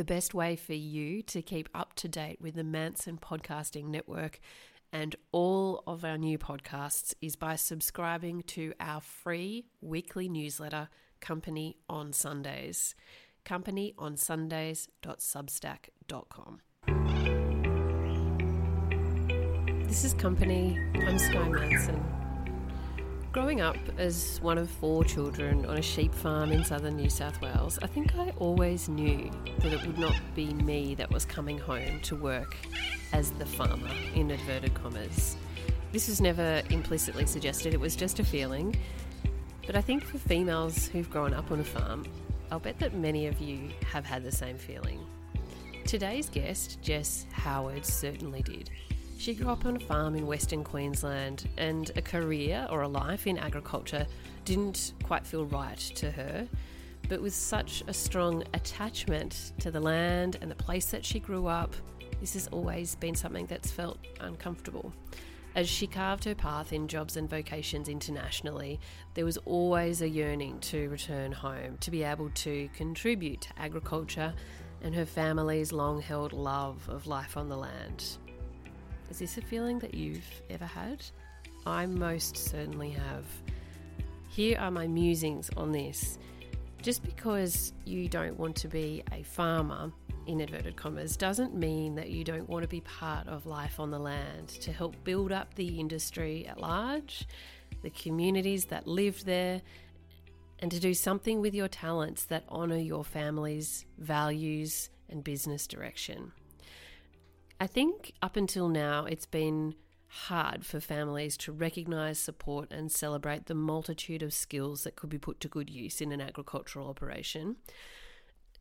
The best way for you to keep up to date with the Manson Podcasting Network and all of our new podcasts is by subscribing to our free weekly newsletter, Company on Sundays. CompanyOnSundays.substack.com. This is Company. I'm Sky Manson. Growing up as one of four children on a sheep farm in southern New South Wales, I think I always knew that it would not be me that was coming home to work as the farmer, in inverted commas. This was never implicitly suggested, it was just a feeling. But I think for females who've grown up on a farm, I'll bet that many of you have had the same feeling. Today's guest, Jess Howard, certainly did. She grew up on a farm in Western Queensland, and a career or a life in agriculture didn't quite feel right to her. But with such a strong attachment to the land and the place that she grew up, this has always been something that's felt uncomfortable. As she carved her path in jobs and vocations internationally, there was always a yearning to return home, to be able to contribute to agriculture and her family's long held love of life on the land. Is this a feeling that you've ever had? I most certainly have. Here are my musings on this. Just because you don't want to be a farmer, in inverted commas, doesn't mean that you don't want to be part of life on the land to help build up the industry at large, the communities that live there, and to do something with your talents that honour your family's values and business direction. I think up until now, it's been hard for families to recognise, support, and celebrate the multitude of skills that could be put to good use in an agricultural operation.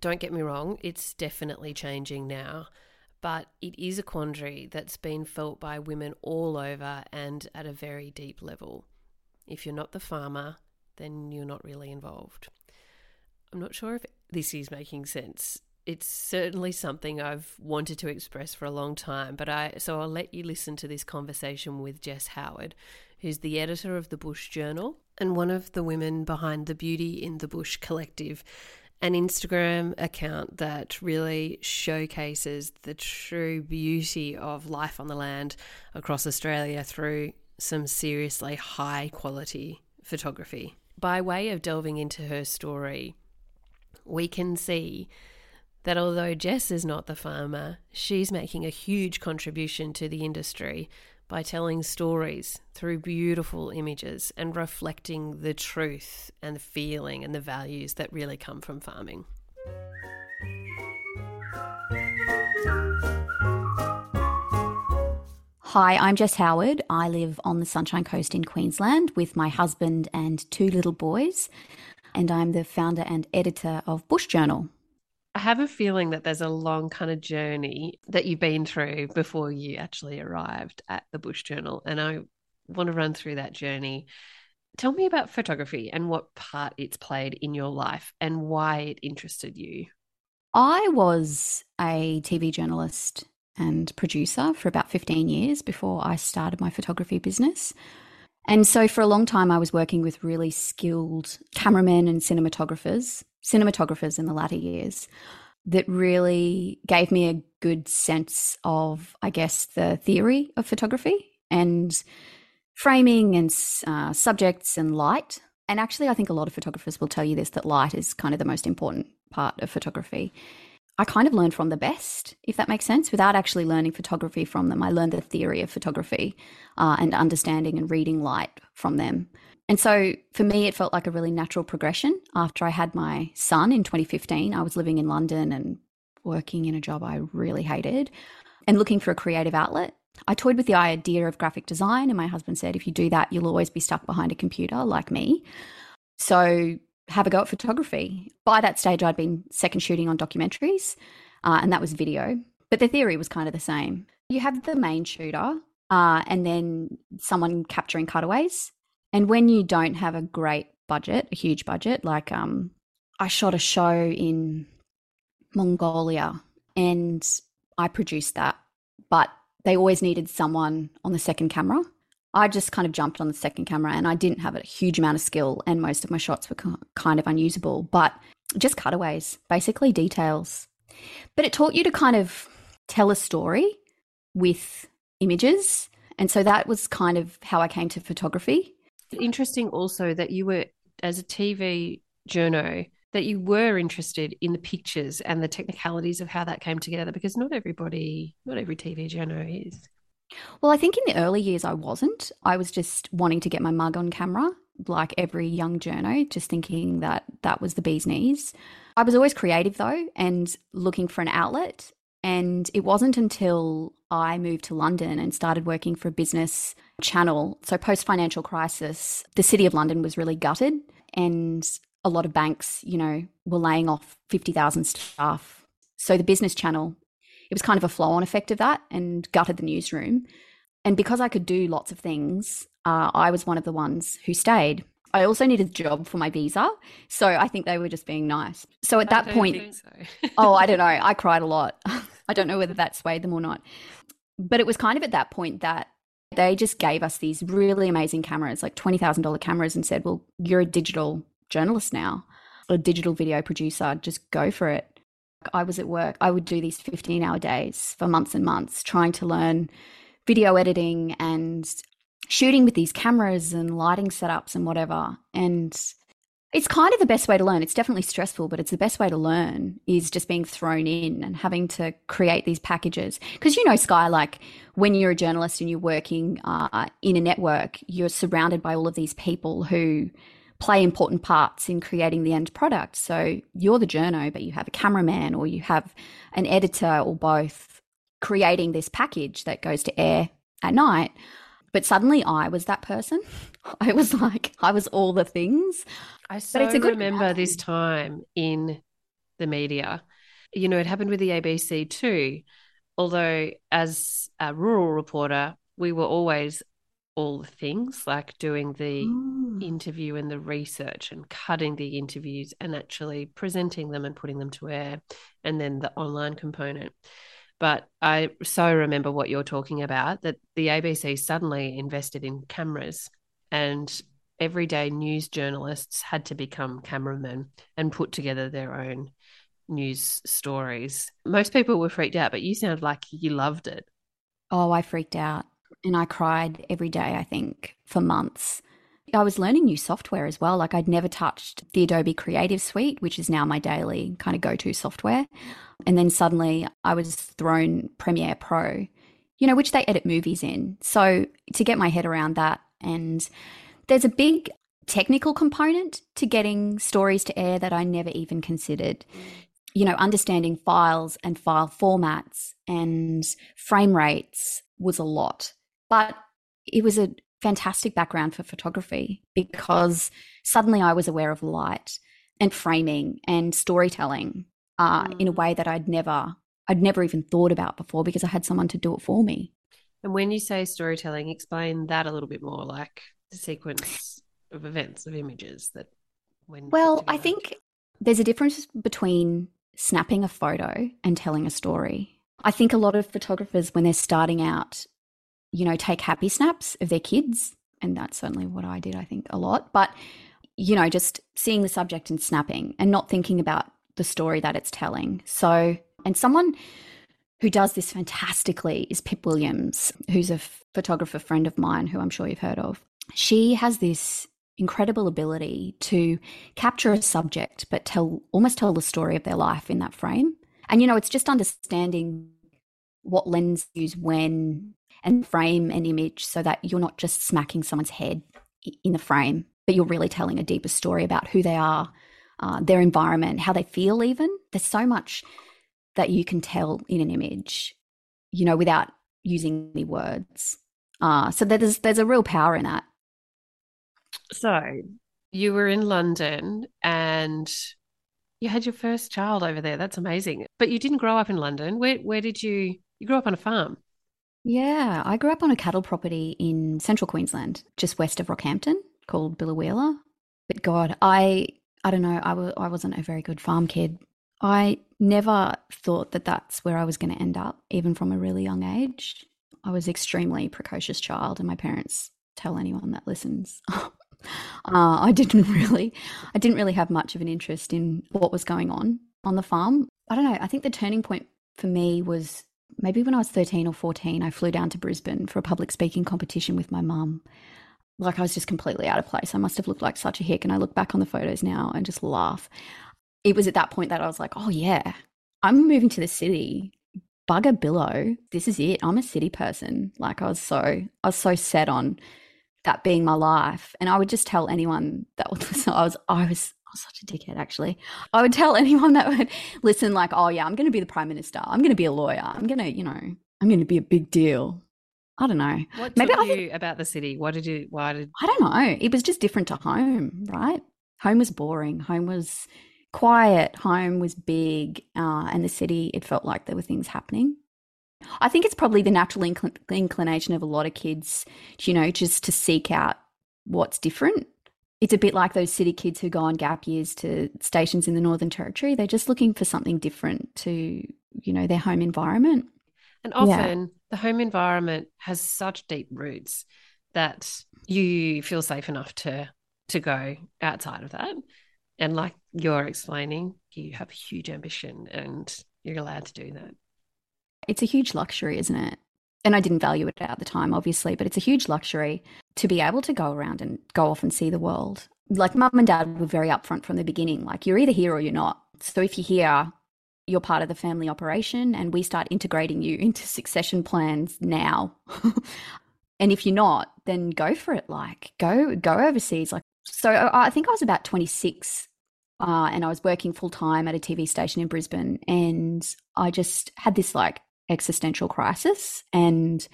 Don't get me wrong, it's definitely changing now, but it is a quandary that's been felt by women all over and at a very deep level. If you're not the farmer, then you're not really involved. I'm not sure if this is making sense it's certainly something I've wanted to express for a long time. But I so I'll let you listen to this conversation with Jess Howard, who's the editor of the Bush Journal and one of the women behind the Beauty in the Bush Collective, an Instagram account that really showcases the true beauty of life on the land across Australia through some seriously high quality photography. By way of delving into her story, we can see that although Jess is not the farmer, she's making a huge contribution to the industry by telling stories through beautiful images and reflecting the truth and the feeling and the values that really come from farming. Hi, I'm Jess Howard. I live on the Sunshine Coast in Queensland with my husband and two little boys, and I'm the founder and editor of Bush Journal, I have a feeling that there's a long kind of journey that you've been through before you actually arrived at the Bush Journal. And I want to run through that journey. Tell me about photography and what part it's played in your life and why it interested you. I was a TV journalist and producer for about 15 years before I started my photography business. And so for a long time, I was working with really skilled cameramen and cinematographers cinematographers in the latter years that really gave me a good sense of, I guess, the theory of photography and framing and uh, subjects and light. And actually, I think a lot of photographers will tell you this that light is kind of the most important part of photography. I kind of learned from the best, if that makes sense, without actually learning photography from them. I learned the theory of photography uh, and understanding and reading light from them. And so for me, it felt like a really natural progression. After I had my son in 2015, I was living in London and working in a job I really hated and looking for a creative outlet. I toyed with the idea of graphic design, and my husband said, if you do that, you'll always be stuck behind a computer like me. So have a go at photography. By that stage, I'd been second shooting on documentaries, uh, and that was video. But the theory was kind of the same. You have the main shooter, uh, and then someone capturing cutaways. And when you don't have a great budget, a huge budget, like um, I shot a show in Mongolia and I produced that, but they always needed someone on the second camera. I just kind of jumped on the second camera and I didn't have a huge amount of skill and most of my shots were kind of unusable, but just cutaways, basically details. but it taught you to kind of tell a story with images. And so that was kind of how I came to photography. Interesting also that you were, as a TV journo, that you were interested in the pictures and the technicalities of how that came together because not everybody, not every TV journo is. Well, I think in the early years I wasn't. I was just wanting to get my mug on camera, like every young journo, just thinking that that was the bee's knees. I was always creative though and looking for an outlet. And it wasn't until I moved to London and started working for a business channel. So, post financial crisis, the City of London was really gutted, and a lot of banks, you know, were laying off 50,000 staff. So, the business channel, it was kind of a flow on effect of that and gutted the newsroom. And because I could do lots of things, uh, I was one of the ones who stayed. I also needed a job for my visa. So I think they were just being nice. So at that point, so. oh, I don't know. I cried a lot. I don't know whether that swayed them or not. But it was kind of at that point that they just gave us these really amazing cameras, like $20,000 cameras, and said, well, you're a digital journalist now, a digital video producer. Just go for it. I was at work. I would do these 15 hour days for months and months trying to learn video editing and shooting with these cameras and lighting setups and whatever. And it's kind of the best way to learn. It's definitely stressful, but it's the best way to learn is just being thrown in and having to create these packages. Because you know, Sky, like when you're a journalist and you're working uh, in a network, you're surrounded by all of these people who play important parts in creating the end product. So you're the journo, but you have a cameraman or you have an editor or both creating this package that goes to air at night. But suddenly I was that person. I was like, I was all the things. I so but it's a good remember pattern. this time in the media. You know, it happened with the ABC too. Although, as a rural reporter, we were always all the things like doing the mm. interview and the research and cutting the interviews and actually presenting them and putting them to air, and then the online component. But I so remember what you're talking about that the ABC suddenly invested in cameras and everyday news journalists had to become cameramen and put together their own news stories. Most people were freaked out, but you sound like you loved it. Oh, I freaked out and I cried every day, I think, for months. I was learning new software as well. Like I'd never touched the Adobe Creative Suite, which is now my daily kind of go to software. And then suddenly I was thrown Premiere Pro, you know, which they edit movies in. So to get my head around that, and there's a big technical component to getting stories to air that I never even considered. You know, understanding files and file formats and frame rates was a lot. But it was a fantastic background for photography because suddenly I was aware of light and framing and storytelling uh, mm. in a mm. way that I'd never I'd never even thought about before because I had someone to do it for me. And when you say storytelling, explain that a little bit more, like the sequence of events of images that when Well, I think there's a difference between snapping a photo and telling a story. I think a lot of photographers when they're starting out you know, take happy snaps of their kids. And that's certainly what I did, I think, a lot. But, you know, just seeing the subject and snapping and not thinking about the story that it's telling. So, and someone who does this fantastically is Pip Williams, who's a photographer friend of mine who I'm sure you've heard of. She has this incredible ability to capture a subject but tell almost tell the story of their life in that frame. And you know, it's just understanding what lens use when and frame an image so that you're not just smacking someone's head in the frame, but you're really telling a deeper story about who they are, uh, their environment, how they feel, even. There's so much that you can tell in an image, you know, without using any words. Uh, so there's there's a real power in that. So you were in London and you had your first child over there. That's amazing. But you didn't grow up in London. Where where did you you grew up on a farm? Yeah, I grew up on a cattle property in central Queensland, just west of Rockhampton, called Biloela. But God, I I don't know, I w- I wasn't a very good farm kid. I never thought that that's where I was going to end up, even from a really young age. I was extremely precocious child, and my parents tell anyone that listens. uh, I didn't really, I didn't really have much of an interest in what was going on on the farm. I don't know. I think the turning point for me was maybe when I was 13 or 14, I flew down to Brisbane for a public speaking competition with my mum. Like I was just completely out of place. I must have looked like such a hick. And I look back on the photos now and just laugh. It was at that point that I was like, oh, yeah, I'm moving to the city. Bugger Billow. This is it. I'm a city person. Like I was so, I was so set on that being my life. And I would just tell anyone that was, I was, I was, I was such a dickhead, actually. I would tell anyone that would listen, like, oh, yeah, I'm going to be the prime minister. I'm going to be a lawyer. I'm going to, you know, I'm going to be a big deal. I don't know. What Maybe I, you about the city? What did you, why did. I don't know. It was just different to home, right? Home was boring. Home was quiet. Home was big. Uh, and the city, it felt like there were things happening. I think it's probably the natural incl- inclination of a lot of kids, you know, just to seek out what's different it's a bit like those city kids who go on gap years to stations in the Northern Territory. They're just looking for something different to, you know, their home environment. And often yeah. the home environment has such deep roots that you feel safe enough to to go outside of that. And like you're explaining, you have a huge ambition and you're allowed to do that. It's a huge luxury, isn't it? and I didn't value it at the time, obviously, but it's a huge luxury to be able to go around and go off and see the world. Like mum and dad were very upfront from the beginning, like you're either here or you're not. So if you're here, you're part of the family operation and we start integrating you into succession plans now. and if you're not, then go for it. Like go go overseas. Like so I think I was about 26 uh, and I was working full time at a TV station in Brisbane and I just had this like existential crisis and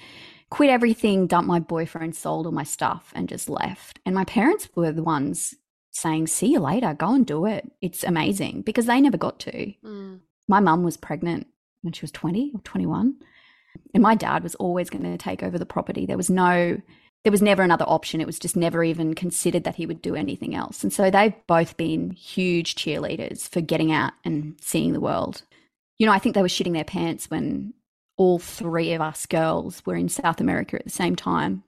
quit everything, dumped my boyfriend, sold all my stuff, and just left. And my parents were the ones saying, See you later, go and do it. It's amazing because they never got to. Mm. My mum was pregnant when she was 20 or 21. And my dad was always going to take over the property. There was no, there was never another option. It was just never even considered that he would do anything else. And so they've both been huge cheerleaders for getting out and seeing the world. You know, I think they were shitting their pants when all three of us girls were in South America at the same time.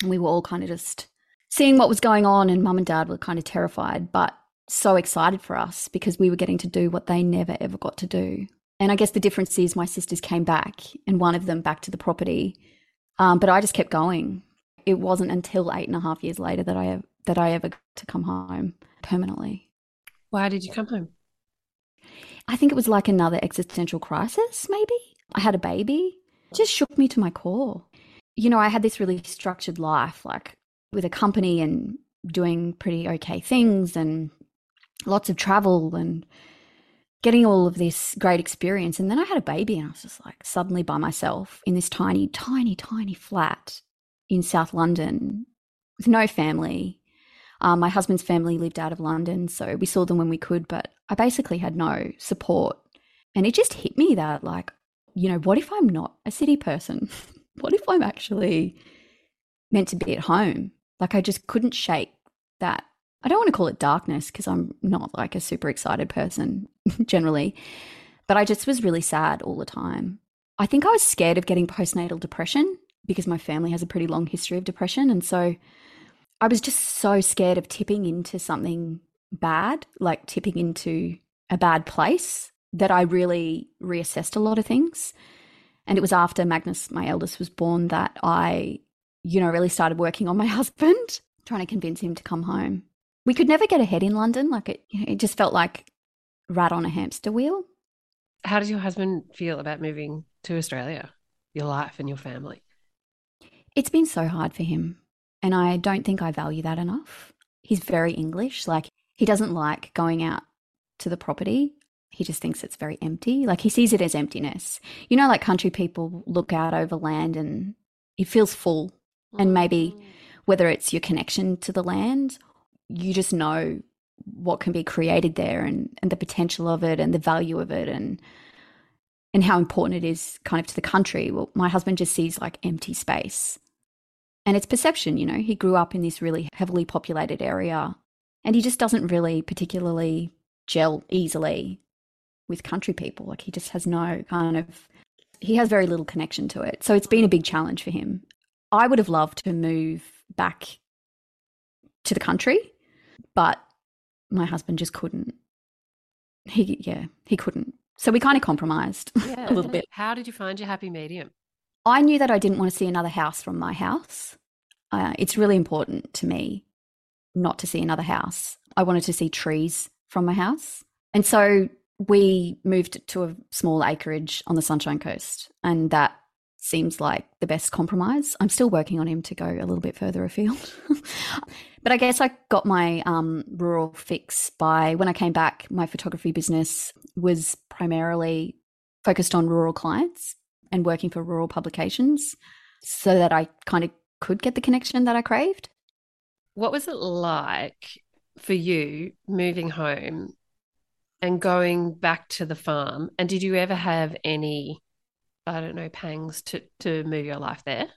And we were all kind of just seeing what was going on, and mum and dad were kind of terrified, but so excited for us because we were getting to do what they never ever got to do. And I guess the difference is my sisters came back, and one of them back to the property. Um, but I just kept going. It wasn't until eight and a half years later that I that I ever got to come home permanently. Why did you come home? I think it was like another existential crisis, maybe. I had a baby. Just shook me to my core. You know, I had this really structured life, like with a company and doing pretty okay things and lots of travel and getting all of this great experience. And then I had a baby and I was just like suddenly by myself in this tiny, tiny, tiny flat in South London with no family. Um, my husband's family lived out of London, so we saw them when we could, but I basically had no support. And it just hit me that, like, you know, what if I'm not a city person? what if I'm actually meant to be at home? Like I just couldn't shake that. I don't want to call it darkness because I'm not like a super excited person generally, but I just was really sad all the time. I think I was scared of getting postnatal depression because my family has a pretty long history of depression. And so I was just so scared of tipping into something bad, like tipping into a bad place that I really reassessed a lot of things. And it was after Magnus, my eldest, was born that I, you know, really started working on my husband, trying to convince him to come home. We could never get ahead in London. Like it, you know, it just felt like rat on a hamster wheel. How does your husband feel about moving to Australia, your life and your family? It's been so hard for him. And I don't think I value that enough. He's very English. Like he doesn't like going out to the property he just thinks it's very empty. Like he sees it as emptiness. You know, like country people look out over land and it feels full. And maybe mm. whether it's your connection to the land, you just know what can be created there and, and the potential of it and the value of it and and how important it is kind of to the country. Well, my husband just sees like empty space. And it's perception, you know. He grew up in this really heavily populated area and he just doesn't really particularly gel easily with country people. Like he just has no kind of, he has very little connection to it. So it's been a big challenge for him. I would have loved to move back to the country, but my husband just couldn't. He, yeah, he couldn't. So we kind of compromised Yeah. a little bit. How did you find your happy medium? I knew that I didn't want to see another house from my house. Uh, it's really important to me not to see another house. I wanted to see trees from my house. And so we moved to a small acreage on the Sunshine Coast. And that seems like the best compromise. I'm still working on him to go a little bit further afield. but I guess I got my um, rural fix by when I came back, my photography business was primarily focused on rural clients and working for rural publications so that I kind of could get the connection that I craved. What was it like for you moving home and going back to the farm? And did you ever have any, I don't know, pangs to, to move your life there?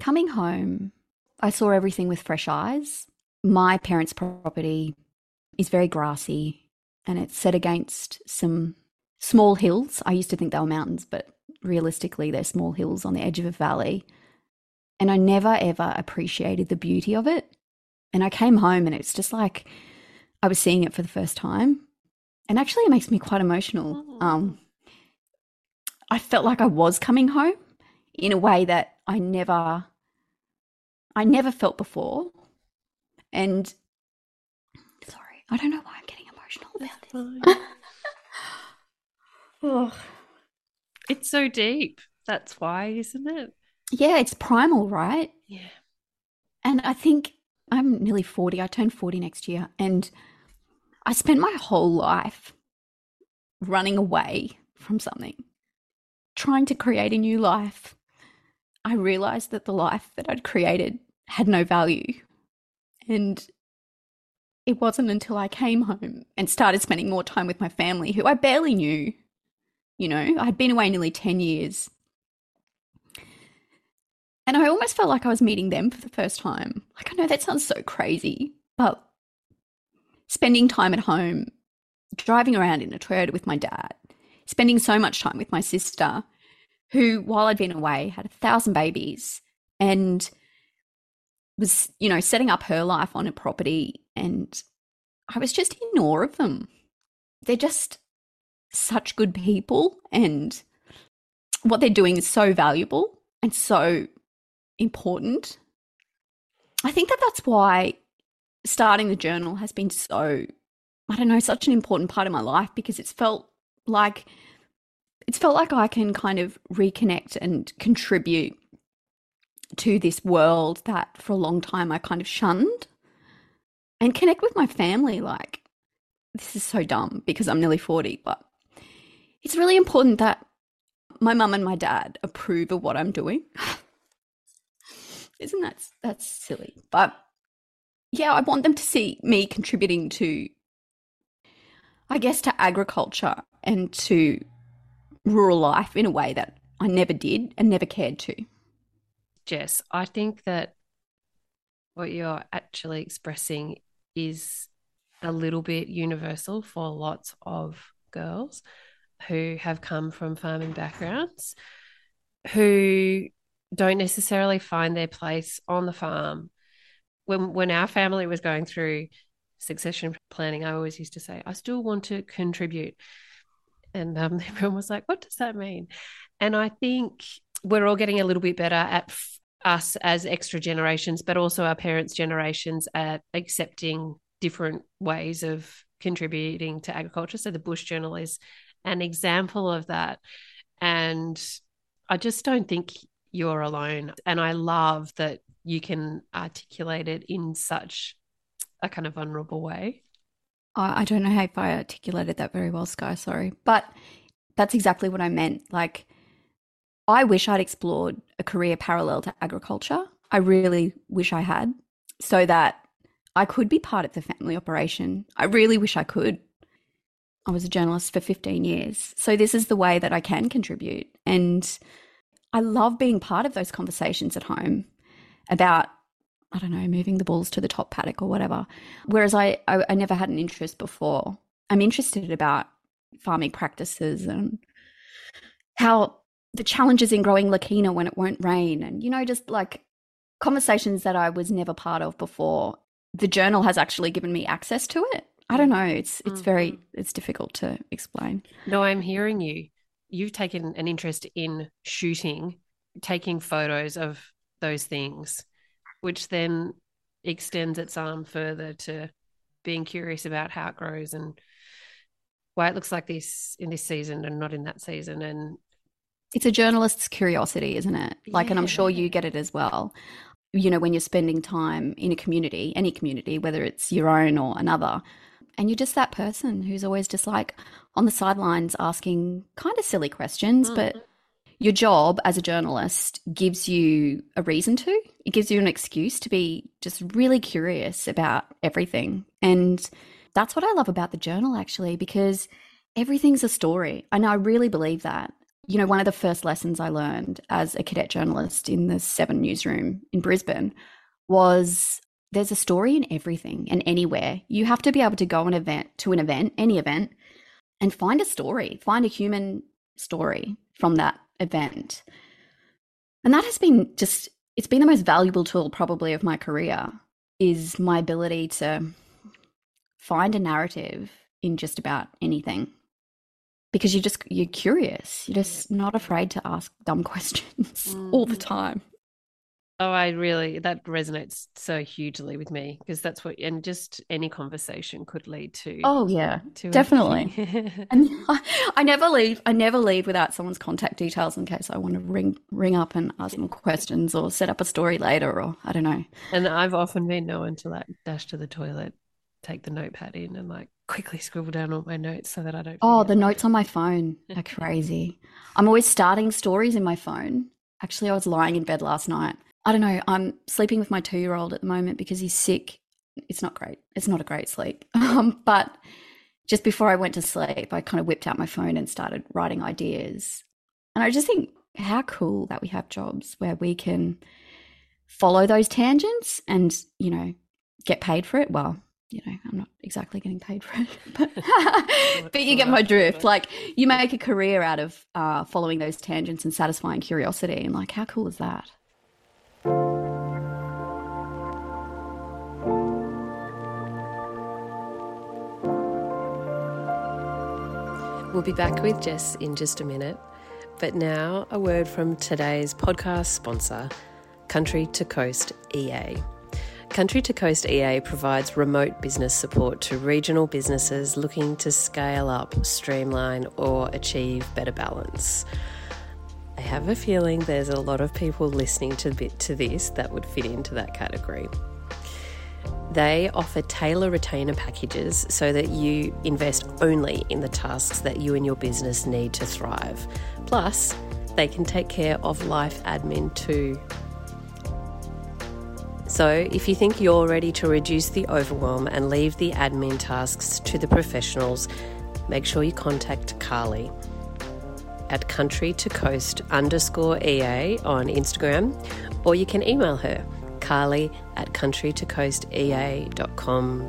Coming home, I saw everything with fresh eyes. My parents' property is very grassy and it's set against some small hills. I used to think they were mountains, but realistically, they're small hills on the edge of a valley. And I never ever appreciated the beauty of it. And I came home and it's just like I was seeing it for the first time. And actually, it makes me quite emotional. Um, I felt like I was coming home in a way that I never, I never felt before. And sorry, I don't know why I'm getting emotional about this. oh. It's so deep. That's why, isn't it? Yeah, it's primal, right? Yeah. And I think I'm nearly 40. I turn 40 next year. And I spent my whole life running away from something, trying to create a new life. I realized that the life that I'd created had no value. And it wasn't until I came home and started spending more time with my family, who I barely knew. You know, I'd been away nearly 10 years. And I almost felt like I was meeting them for the first time. Like, I know that sounds so crazy, but spending time at home, driving around in a Toyota with my dad, spending so much time with my sister, who, while I'd been away, had a thousand babies and was, you know, setting up her life on a property. And I was just in awe of them. They're just such good people, and what they're doing is so valuable and so important. I think that that's why starting the journal has been so, I don't know, such an important part of my life because it's felt like it's felt like I can kind of reconnect and contribute to this world that for a long time I kind of shunned and connect with my family. Like, this is so dumb because I'm nearly 40, but it's really important that my mum and my dad approve of what I'm doing. Isn't that that's silly? But yeah, I want them to see me contributing to I guess to agriculture and to rural life in a way that I never did and never cared to. Jess, I think that what you're actually expressing is a little bit universal for lots of girls who have come from farming backgrounds who don't necessarily find their place on the farm. When when our family was going through succession planning, I always used to say, I still want to contribute. And um, everyone was like, What does that mean? And I think we're all getting a little bit better at f- us as extra generations, but also our parents' generations at accepting different ways of contributing to agriculture. So the Bush Journal is an example of that. And I just don't think you're alone. And I love that you can articulate it in such a kind of vulnerable way. I don't know if I articulated that very well, Sky. Sorry. But that's exactly what I meant. Like, I wish I'd explored a career parallel to agriculture. I really wish I had, so that I could be part of the family operation. I really wish I could. I was a journalist for 15 years. So this is the way that I can contribute. And I love being part of those conversations at home about, I don't know, moving the balls to the top paddock or whatever. Whereas I, I, I never had an interest before. I'm interested about farming practices and how the challenges in growing Leucaena when it won't rain and, you know, just like conversations that I was never part of before. The journal has actually given me access to it. I don't know. It's it's very Mm-hmm. it's difficult to explain. No, I'm hearing you. You've taken an interest in shooting, taking photos of those things, which then extends its arm further to being curious about how it grows and why it looks like this in this season and not in that season. And It's a journalist's curiosity, isn't it? Like, and I'm sure you get it as well. You know, when you're spending time in a community, any community, whether it's your own or another, and you're just that person who's always just like on the sidelines asking kind of silly questions, but mm-hmm. Your job as a journalist gives you a reason to. It gives you an excuse to be just really curious about everything. And that's what I love about the journal, actually, because everything's a story. And I really believe that. You know, one of the first lessons I learned as a cadet journalist in the Seven newsroom in Brisbane was there's a story in everything and anywhere. You have to be able to go an event to an event, any event, and find a story, find a human story from that event. And that has been just it's been the most valuable tool probably of my career is my ability to find a narrative in just about anything. Because you just you're curious. You're just not afraid to ask dumb questions all the Mhm. time. Oh, I really, that resonates so hugely with me because that's what, and just any conversation could lead to. Oh yeah. to definitely. And I, I never leave. I never leave without someone's contact details in case I want to ring ring up and ask them questions or set up a story later or I don't know. And I've often been known to like dash to the toilet, take the notepad in, and like quickly scribble down all my notes so that I don't. Oh, the them. notes on my phone are crazy. I'm always starting stories in my phone. Actually, I was lying in bed last night. I don't know. I'm sleeping with my two year old at the moment because he's sick. It's not great. It's not a great sleep. Um, but just before I went to sleep, I kind of whipped out my phone and started writing ideas. And I just think how cool that we have jobs where we can follow those tangents and, you know, get paid for it. Well, you know, I'm not exactly getting paid for it, but, but you get my drift. Like you make a career out of uh, following those tangents and satisfying curiosity. And like, how cool is that? We'll be back with Jess in just a minute. But now, a word from today's podcast sponsor, Country to Coast EA. Country to Coast EA provides remote business support to regional businesses looking to scale up, streamline, or achieve better balance. I have a feeling there's a lot of people listening to, to this that would fit into that category. They offer tailor retainer packages so that you invest only in the tasks that you and your business need to thrive. Plus, they can take care of life admin too. So, if you think you're ready to reduce the overwhelm and leave the admin tasks to the professionals, make sure you contact Carly at country to coast underscore EA on Instagram, or you can email her carly at country to coast ea.com.au.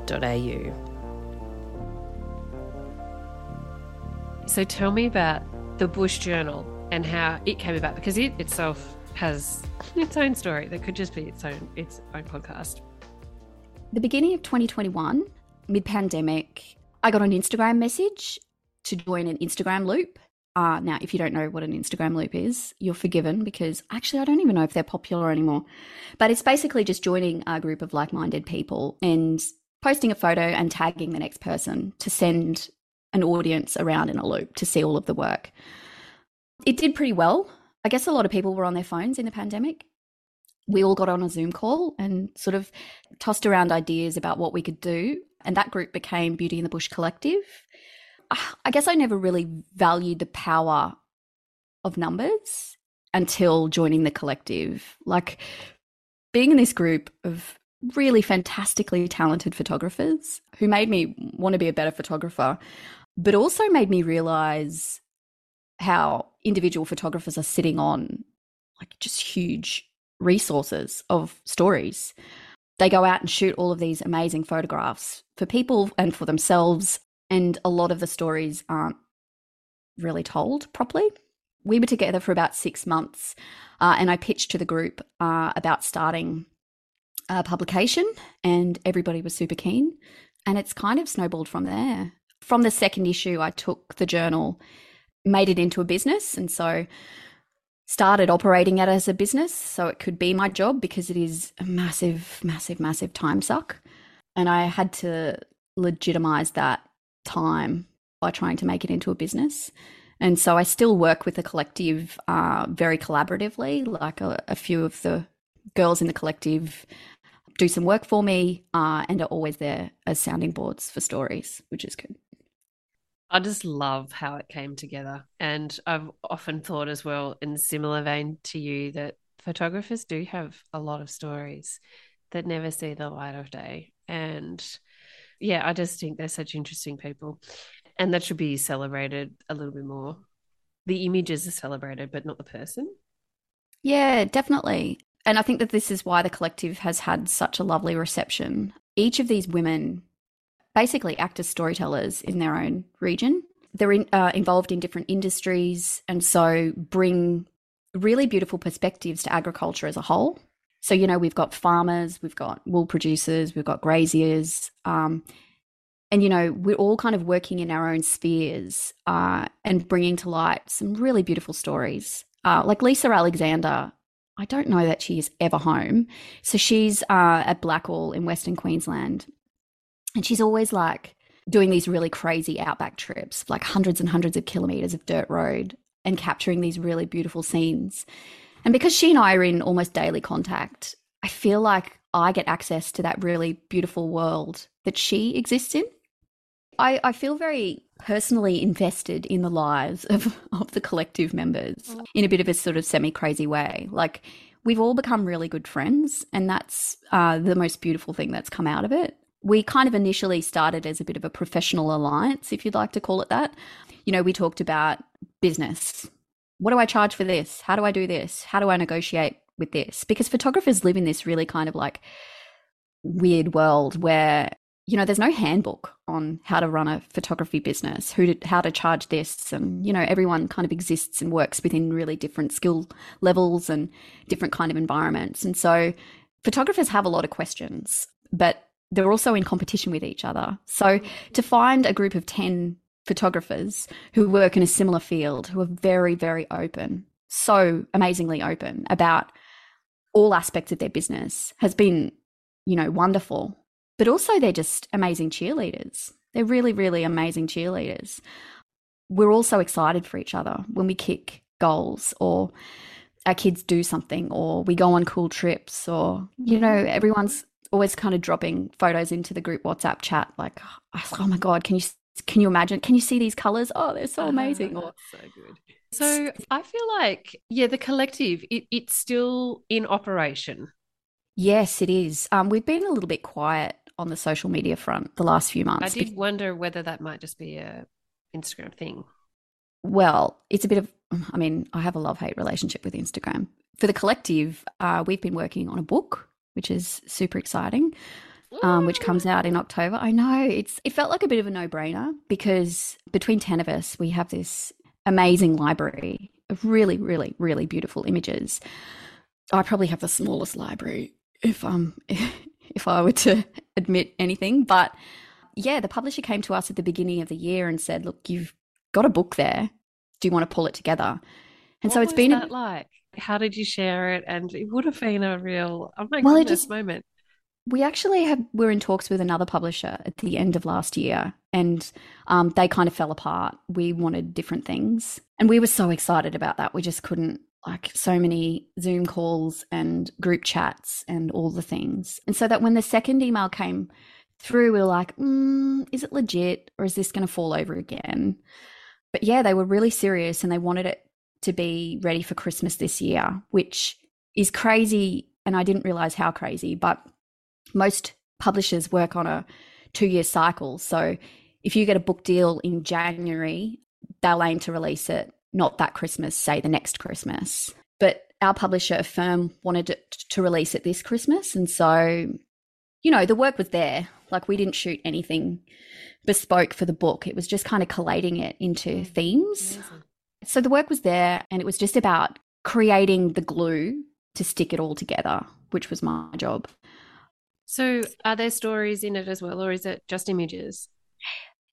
So tell me about the Bush Journal and how it came about because it itself has its own story that could just be its own its own podcast. The beginning of 2021, mid pandemic, I got an Instagram message to join an Instagram loop. Uh, now, if you don't know what an Instagram loop is, you're forgiven because actually, I don't even know if they're popular anymore. But it's basically just joining a group of like minded people and posting a photo and tagging the next person to send an audience around in a loop to see all of the work. It did pretty well. I guess a lot of people were on their phones in the pandemic. We all got on a Zoom call and sort of tossed around ideas about what we could do. And that group became Beauty in the Bush Collective. I guess I never really valued the power of numbers until joining the collective. Like being in this group of really fantastically talented photographers who made me want to be a better photographer, but also made me realize how individual photographers are sitting on like just huge resources of stories. They go out and shoot all of these amazing photographs for people and for themselves and a lot of the stories aren't really told properly. We were together for about six months, uh, and I pitched to the group uh, about starting a publication, and everybody was super keen. And it's kind of snowballed from there. From the second issue, I took the journal, made it into a business. And so started operating it as a business. So it could be my job because it is a massive, massive, massive time suck. And I had to legitimize that time by trying to make it into a business. And so I still work with the collective uh, very collaboratively. Like a, a, few of the girls in the collective do some work for me uh, and are always there as sounding boards for stories, which is good. I just love how it came together. And I've often thought as well, in similar vein to you, that photographers do have a lot of stories that never see the light of day. And yeah, I just think they're such interesting people. And that should be celebrated a little bit more. The images are celebrated, but not the person. Yeah, definitely. And I think that this is why the collective has had such a lovely reception. Each of these women basically act as storytellers in their own region. They're in, uh, involved in different industries and so bring really beautiful perspectives to agriculture as a whole. So, you know, we've got farmers, we've got wool producers, we've got graziers. Um, and, you know, we're all kind of working in our own spheres uh, and bringing to light some really beautiful stories. Uh, like Lisa Alexander, I don't know that she is ever home. So she's uh, at Blackall in Western Queensland and she's always like doing these really crazy outback trips, like hundreds and hundreds of kilometers of dirt road and capturing these really beautiful scenes. And because she and I are in almost daily contact, I feel like I get access to that really beautiful world that she exists in. I, I feel very personally invested in the lives of, of the collective members mm. in a bit of a sort of semi crazy way. Like, we've all become really good friends, and that's uh, the most beautiful thing that's come out of it we kind of initially started as a bit of a professional alliance, if you'd like to call it that. You know, we talked about business. What do I charge for this? How do I do this? How do I negotiate with this? Because photographers live in this really kind of like weird world where you know there's no handbook on how to run a photography business who to, how to charge this and you know everyone kind of exists and works within really different skill levels and different kind of environments and so photographers have a lot of questions but they're also in competition with each other. So to find a group of 10 photographers who work in a similar field, who are very, very open, so amazingly open about all aspects of their business has been, you know, wonderful. But also, they're just amazing cheerleaders. They're really, really amazing cheerleaders. We're all so excited for each other when we kick goals or our kids do something or we go on cool trips or, you know, everyone's always kind of dropping photos into the group WhatsApp chat. Like, oh my god, can you can you imagine? Can you see these colors? Oh, they're so amazing. Or, so good. So I feel like yeah, the collective it, it's still in operation. Yes, it is. Um, we've been a little bit quiet on the social media front the last few months. I did wonder whether that might just be a Instagram thing. Well, it's a bit of. I mean, I have a love hate relationship with Instagram. For the collective, uh, we've been working on a book which is super exciting. Um, which comes out in October. I know it's it felt like a bit of a no brainer because between ten of us, we have this amazing library of really, really, really beautiful images. I probably have the smallest library if um if I were to admit anything, but yeah, the publisher came to us at the beginning of the year and said, "Look, you've got a book there. Do you want to pull it together?" And what so it's been a, like how did you share it? And it would have been a real oh my well, goodness just, moment. We actually had we're in talks with another publisher at the end of last year, and um, they kind of fell apart. We wanted different things, and we were so excited about that. We just couldn't like so many Zoom calls and group chats and all the things. And so that when the second email came through, we were like, mm, is it legit or is this going to fall over again? But yeah, they were really serious and they wanted it to be ready for Christmas this year, which is crazy. And I didn't realize how crazy, but most publishers work on a two year cycle. So if you get a book deal in January, they'll aim to release it not that Christmas, say the next Christmas. But our publisher, firm wanted it to release it this Christmas. And so, you know, the work was there. Like we didn't shoot anything bespoke for the book. It was just kind of collating it into mm. themes. Amazing. So the work was there, and it was just about creating the glue to stick it all together, which was my job. So, are there stories in it as well, or is it just images?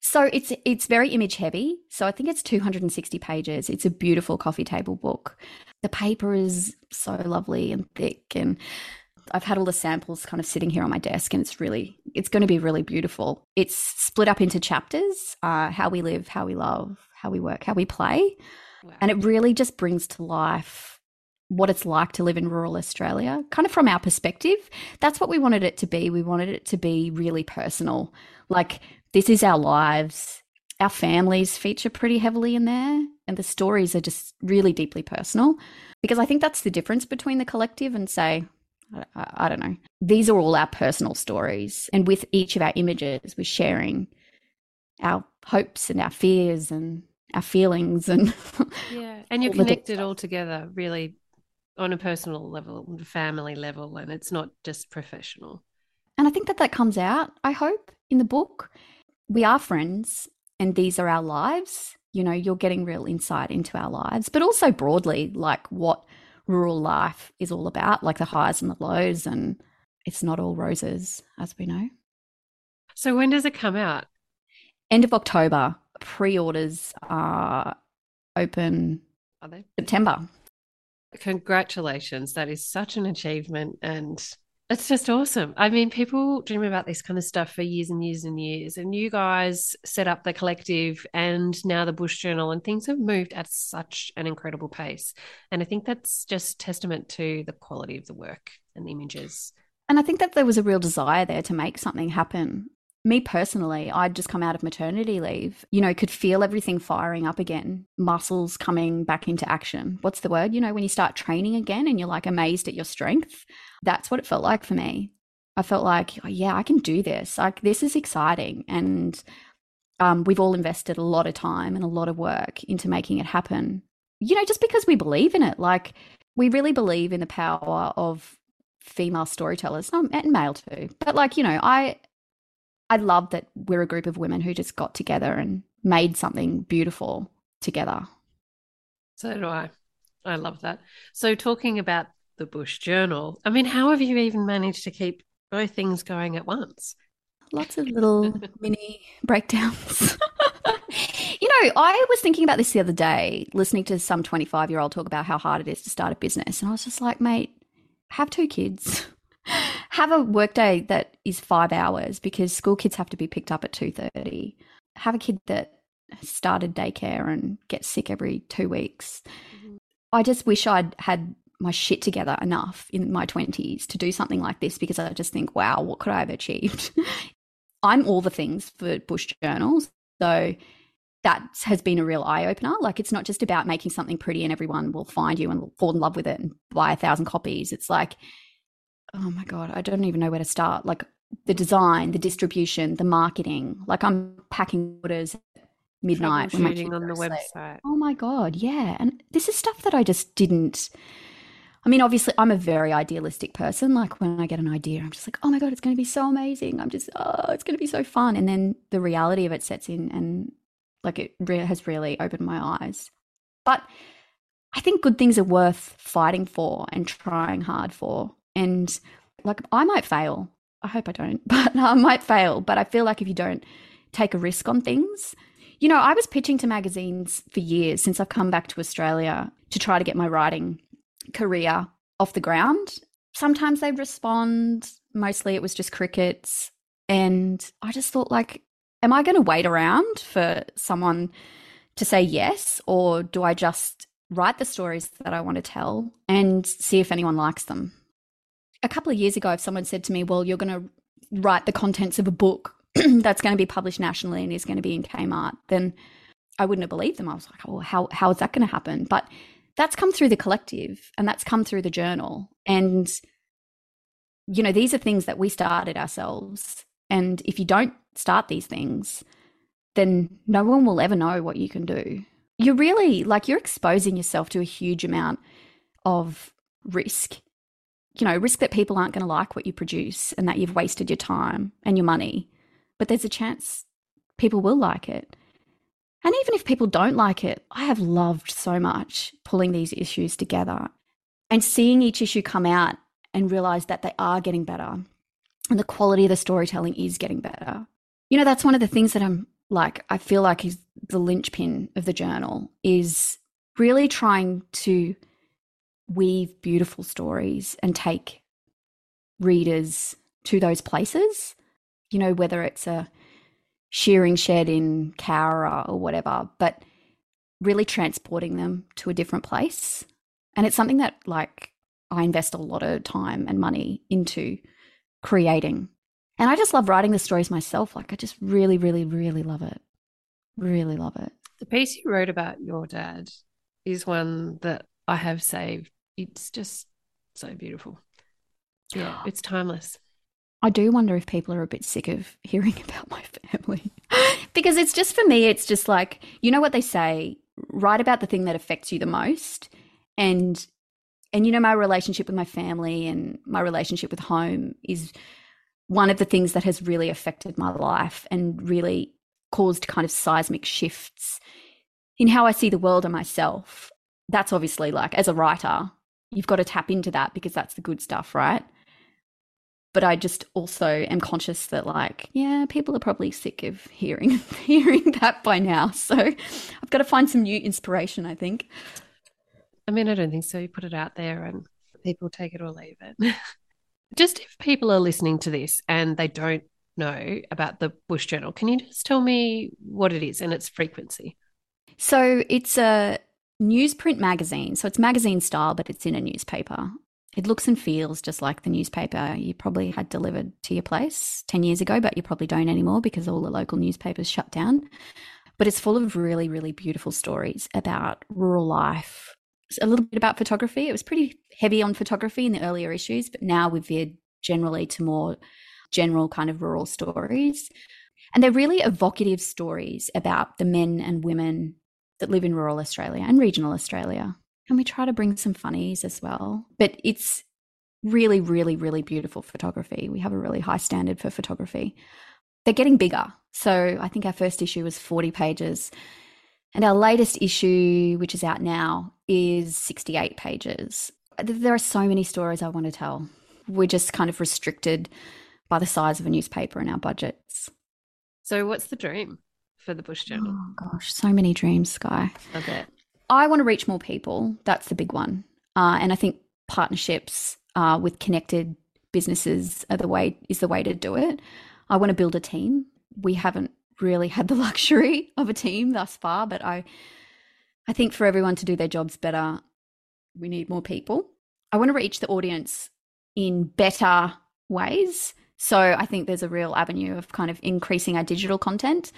So it's it's very image heavy. So I think it's 260 pages. It's a beautiful coffee table book. The paper is so lovely and thick and I've had all the samples kind of sitting here on my desk and it's really it's going to be really beautiful. It's split up into chapters, uh, how we live, how we love, how we work, how we play. Wow. And it really just brings to life what it's like to live in rural Australia, kind of from our perspective. That's what we wanted it to be. We wanted it to be really personal. Like this is our lives. Our families feature pretty heavily in there, and the stories are just really deeply personal. Because I think that's the difference between the collective and, say, I, I don't know. These are all our personal stories. And with each of our images, we're sharing our hopes and our fears and our feelings and yeah and you're connected all together really on a personal level family level and it's not just professional and i think that that comes out i hope in the book we are friends and these are our lives. You know, you're getting real insight into our lives, but also broadly, like what rural life is all about, like the highs and the lows. And it's not all roses, as we know. So, when does it come out? End of October. Pre orders are open are they? September. Congratulations. That is such an achievement. And it's just awesome. I mean, people dream about this kind of stuff for years and years and years. And you guys set up the collective and now the Bush Journal, and things have moved at such an incredible pace. And I think that's just testament to the quality of the work and the images. And I think that there was a real desire there to make something happen me personally, I'd just come out of maternity leave, you know, could feel everything firing up again, muscles coming back into action. What's the word? You know, when you start training again and you're like amazed at your strength. That's what it felt like for me. I felt like, oh, yeah, I can do this. Like, this is exciting. And um, we've all invested a lot of time and a lot of work into making it happen, you know, just because we believe in it. Like, we really believe in the power of female storytellers and male too. But, like, you know, I, I love that we're a group of women who just got together and made something beautiful together. So do I. I love that. So, talking about the Bush Journal, I mean, how have you even managed to keep both things going at once? Lots of little mini breakdowns. you know, I was thinking about this the other day, listening to some 25 year old talk about how hard it is to start a business. And I was just like, mate, have two kids have a workday that is five hours because school kids have to be picked up at 2.30 have a kid that started daycare and gets sick every two weeks mm-hmm. i just wish i'd had my shit together enough in my 20s to do something like this because i just think wow what could i have achieved i'm all the things for bush journals so that has been a real eye opener. Like, it's not just about making something pretty and everyone will find you and fall in love with it and buy a thousand copies. It's like oh my god, I don't even know where to start. Like the design, the distribution, the marketing. Like I'm packing orders midnight shooting on the website. Oh my god, yeah. And this is stuff that I just didn't I mean, obviously, I'm a very idealistic person. Like when I get an idea, I'm just like, oh my God, it's going to be so amazing. I'm just, oh, it's going to be so fun. And then the reality of it sets in and like it re- has really opened my eyes. But I think good things are worth fighting for and trying hard for. And like, I might fail. I hope I don't, but I might fail. But I feel like if you don't take a risk on things, you know, I was pitching to magazines for years since I've come back to Australia to try to get my writing career off the ground. Sometimes they'd respond, mostly it was just crickets. And I just thought, like, am I going to wait around for someone to say yes? Or do I just write the stories that I want to tell and see if anyone likes them? A couple of years ago, if someone said to me, Well, you're going to write the contents of a book that's going to be published nationally and is going to be in Kmart, then I wouldn't have believed them. I was like, Oh, how, how is that going to happen? But that's come through the collective and that's come through the journal. And, you know, these are things that we started ourselves. And if you don't start these things, then no one will ever know what you can do. You're really like you're exposing yourself to a huge amount of risk you know, risk that people aren't going to like what you produce and that you've wasted your time and your money. But there's a chance people will like it. And even if people don't like it, I have loved so much pulling these issues together and seeing each issue come out and realize that they are getting better and the quality of the storytelling is getting better. You know, that's one of the things that I'm like, I feel like is the linchpin of the journal is really trying to weave beautiful stories and take readers to those places. You know, whether it's a shearing shed in Cowra or whatever, but really transporting them to a different place. And it's something that, like, I invest a lot of time and money into creating. And I just love writing the stories myself. Like, I just really, really, really love it. Really love it. The piece you wrote about your dad is one that I have saved. It's just so beautiful. Yeah, it's timeless. I do wonder if people are a bit sick of hearing about my family. because it's just for me, it's just like, you know what they say, write about the thing that affects you the most. And and you know, my relationship with my family and my relationship with home is one of the things that has really affected my life and really caused kind of seismic shifts in how I see the world and myself. That's obviously like as a writer, you've got to tap into that because that's the good stuff, right? but I just also am conscious that like, yeah, people are probably sick of hearing hearing that by now. So I've got to find some new inspiration, I think. I mean, I don't think so. You put it out there and people take it or leave it. just if people are listening to this and they don't know about the Bush Journal, can you just tell me what it is and its frequency? So it's a newsprint magazine. So it's magazine style, but it's in a newspaper. It looks and feels just like the newspaper you probably had delivered to your place 10 years ago, but you probably don't anymore because all the local newspapers shut down. But it's full of really, really beautiful stories about rural life, a little bit about photography. It was pretty heavy on photography in the earlier issues, but now we've veered generally to more general kind of rural stories. And they're really evocative stories about the men and women that live in rural Australia and regional Australia. And we try to bring some funnies as well. But it's really, really, really beautiful photography. We have a really high standard for photography. They're getting bigger. So I think our first issue was 40 pages. And our latest issue, which is out now, is 68 pages. There are so many stories I want to tell. We're just kind of restricted by the size of a newspaper and our budgets. So, what's the dream for the Bush Journal? Oh, gosh, so many dreams, Sky. I bet. I want to reach more people. That's the big one. Uh, and I think partnerships uh, with connected businesses are the way is the way to do it. I want to build a team. We haven't really had the luxury of a team thus far, but I I think for everyone to do their jobs better, we need more people. I want to reach the audience in better ways. So I think there's a real avenue of kind of increasing our digital content.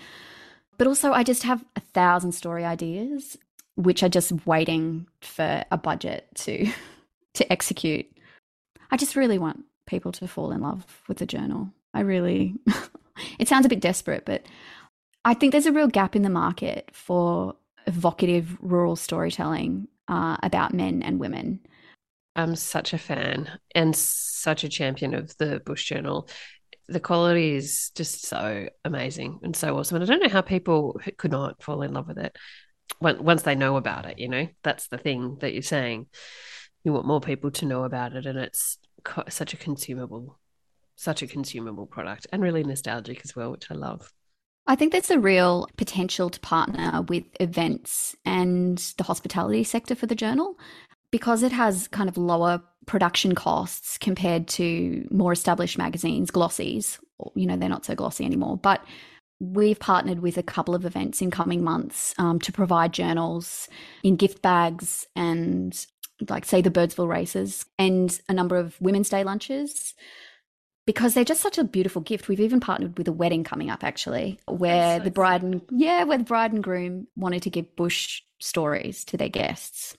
But also, I just have a thousand story ideas which are just waiting for a budget to to execute. I just really want people to fall in love with the journal. I really it sounds a bit desperate, but I think there's a real gap in the market for evocative rural storytelling uh, about men and women. I'm such a fan and such a champion of the Bush Journal. The quality is just so amazing and so awesome. And I don't know how people could not fall in love with it once they know about it, you know, that's the thing that you're saying. You want more people to know about it, and it's such a consumable, such a consumable product, and really nostalgic as well, which I love. I think there's a real potential to partner with events and the hospitality sector for the journal because it has kind of lower production costs compared to more established magazines, glossies. You know, they're not so glossy anymore, but We've partnered with a couple of events in coming months um, to provide journals in gift bags and, like, say, the Birdsville races and a number of Women's Day lunches because they're just such a beautiful gift. We've even partnered with a wedding coming up, actually, where so the bride and yeah, where the bride and groom wanted to give bush stories to their guests.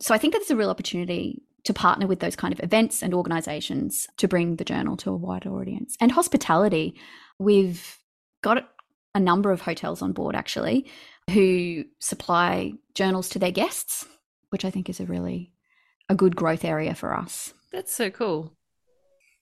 So I think that's a real opportunity to partner with those kind of events and organizations to bring the journal to a wider audience. And hospitality, we've got a number of hotels on board actually who supply journals to their guests, which I think is a really a good growth area for us. That's so cool.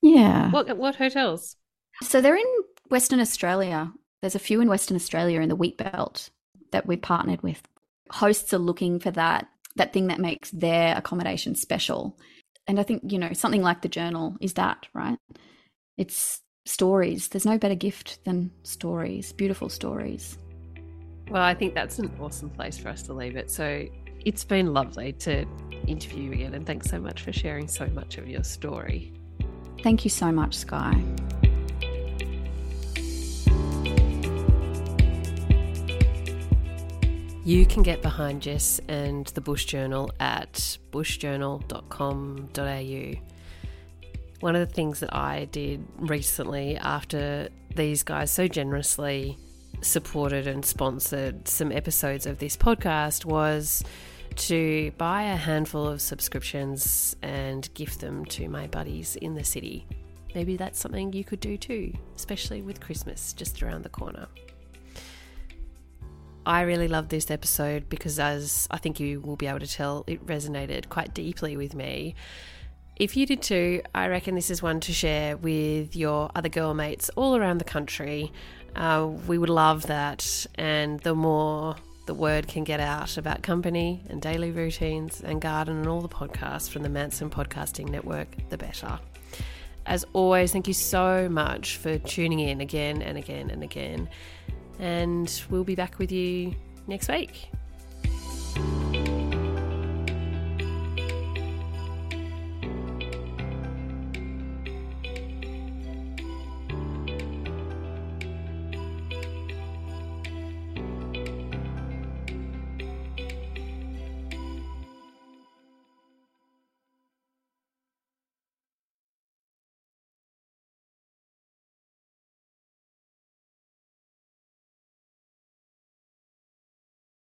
Yeah. What what hotels? So they're in Western Australia. There's a few in Western Australia in the wheat belt that we've partnered with. Hosts are looking for that that thing that makes their accommodation special. And I think, you know, something like the journal is that, right? it's stories. There's no better gift than stories, beautiful stories. Well, I think that's an awesome place for us to leave it. So it's been lovely to interview you again, and thanks so much for sharing so much of your story. Thank you so much, Sky. You can get behind Jess and the Bush Journal at bushjournal.com.au. One of the things that I did recently after these guys so generously supported and sponsored some episodes of this podcast was to buy a handful of subscriptions and gift them to my buddies in the city. Maybe that's something you could do too, especially with Christmas just around the corner. I really loved this episode because, as I think you will be able to tell, it resonated quite deeply with me. If you did too, I reckon this is one to share with your other girl mates all around the country. Uh, we would love that, and the more the word can get out about company and daily routines and garden and all the podcasts from the Manson Podcasting Network, the better. As always, thank you so much for tuning in again and again and again and we'll be back with you next week.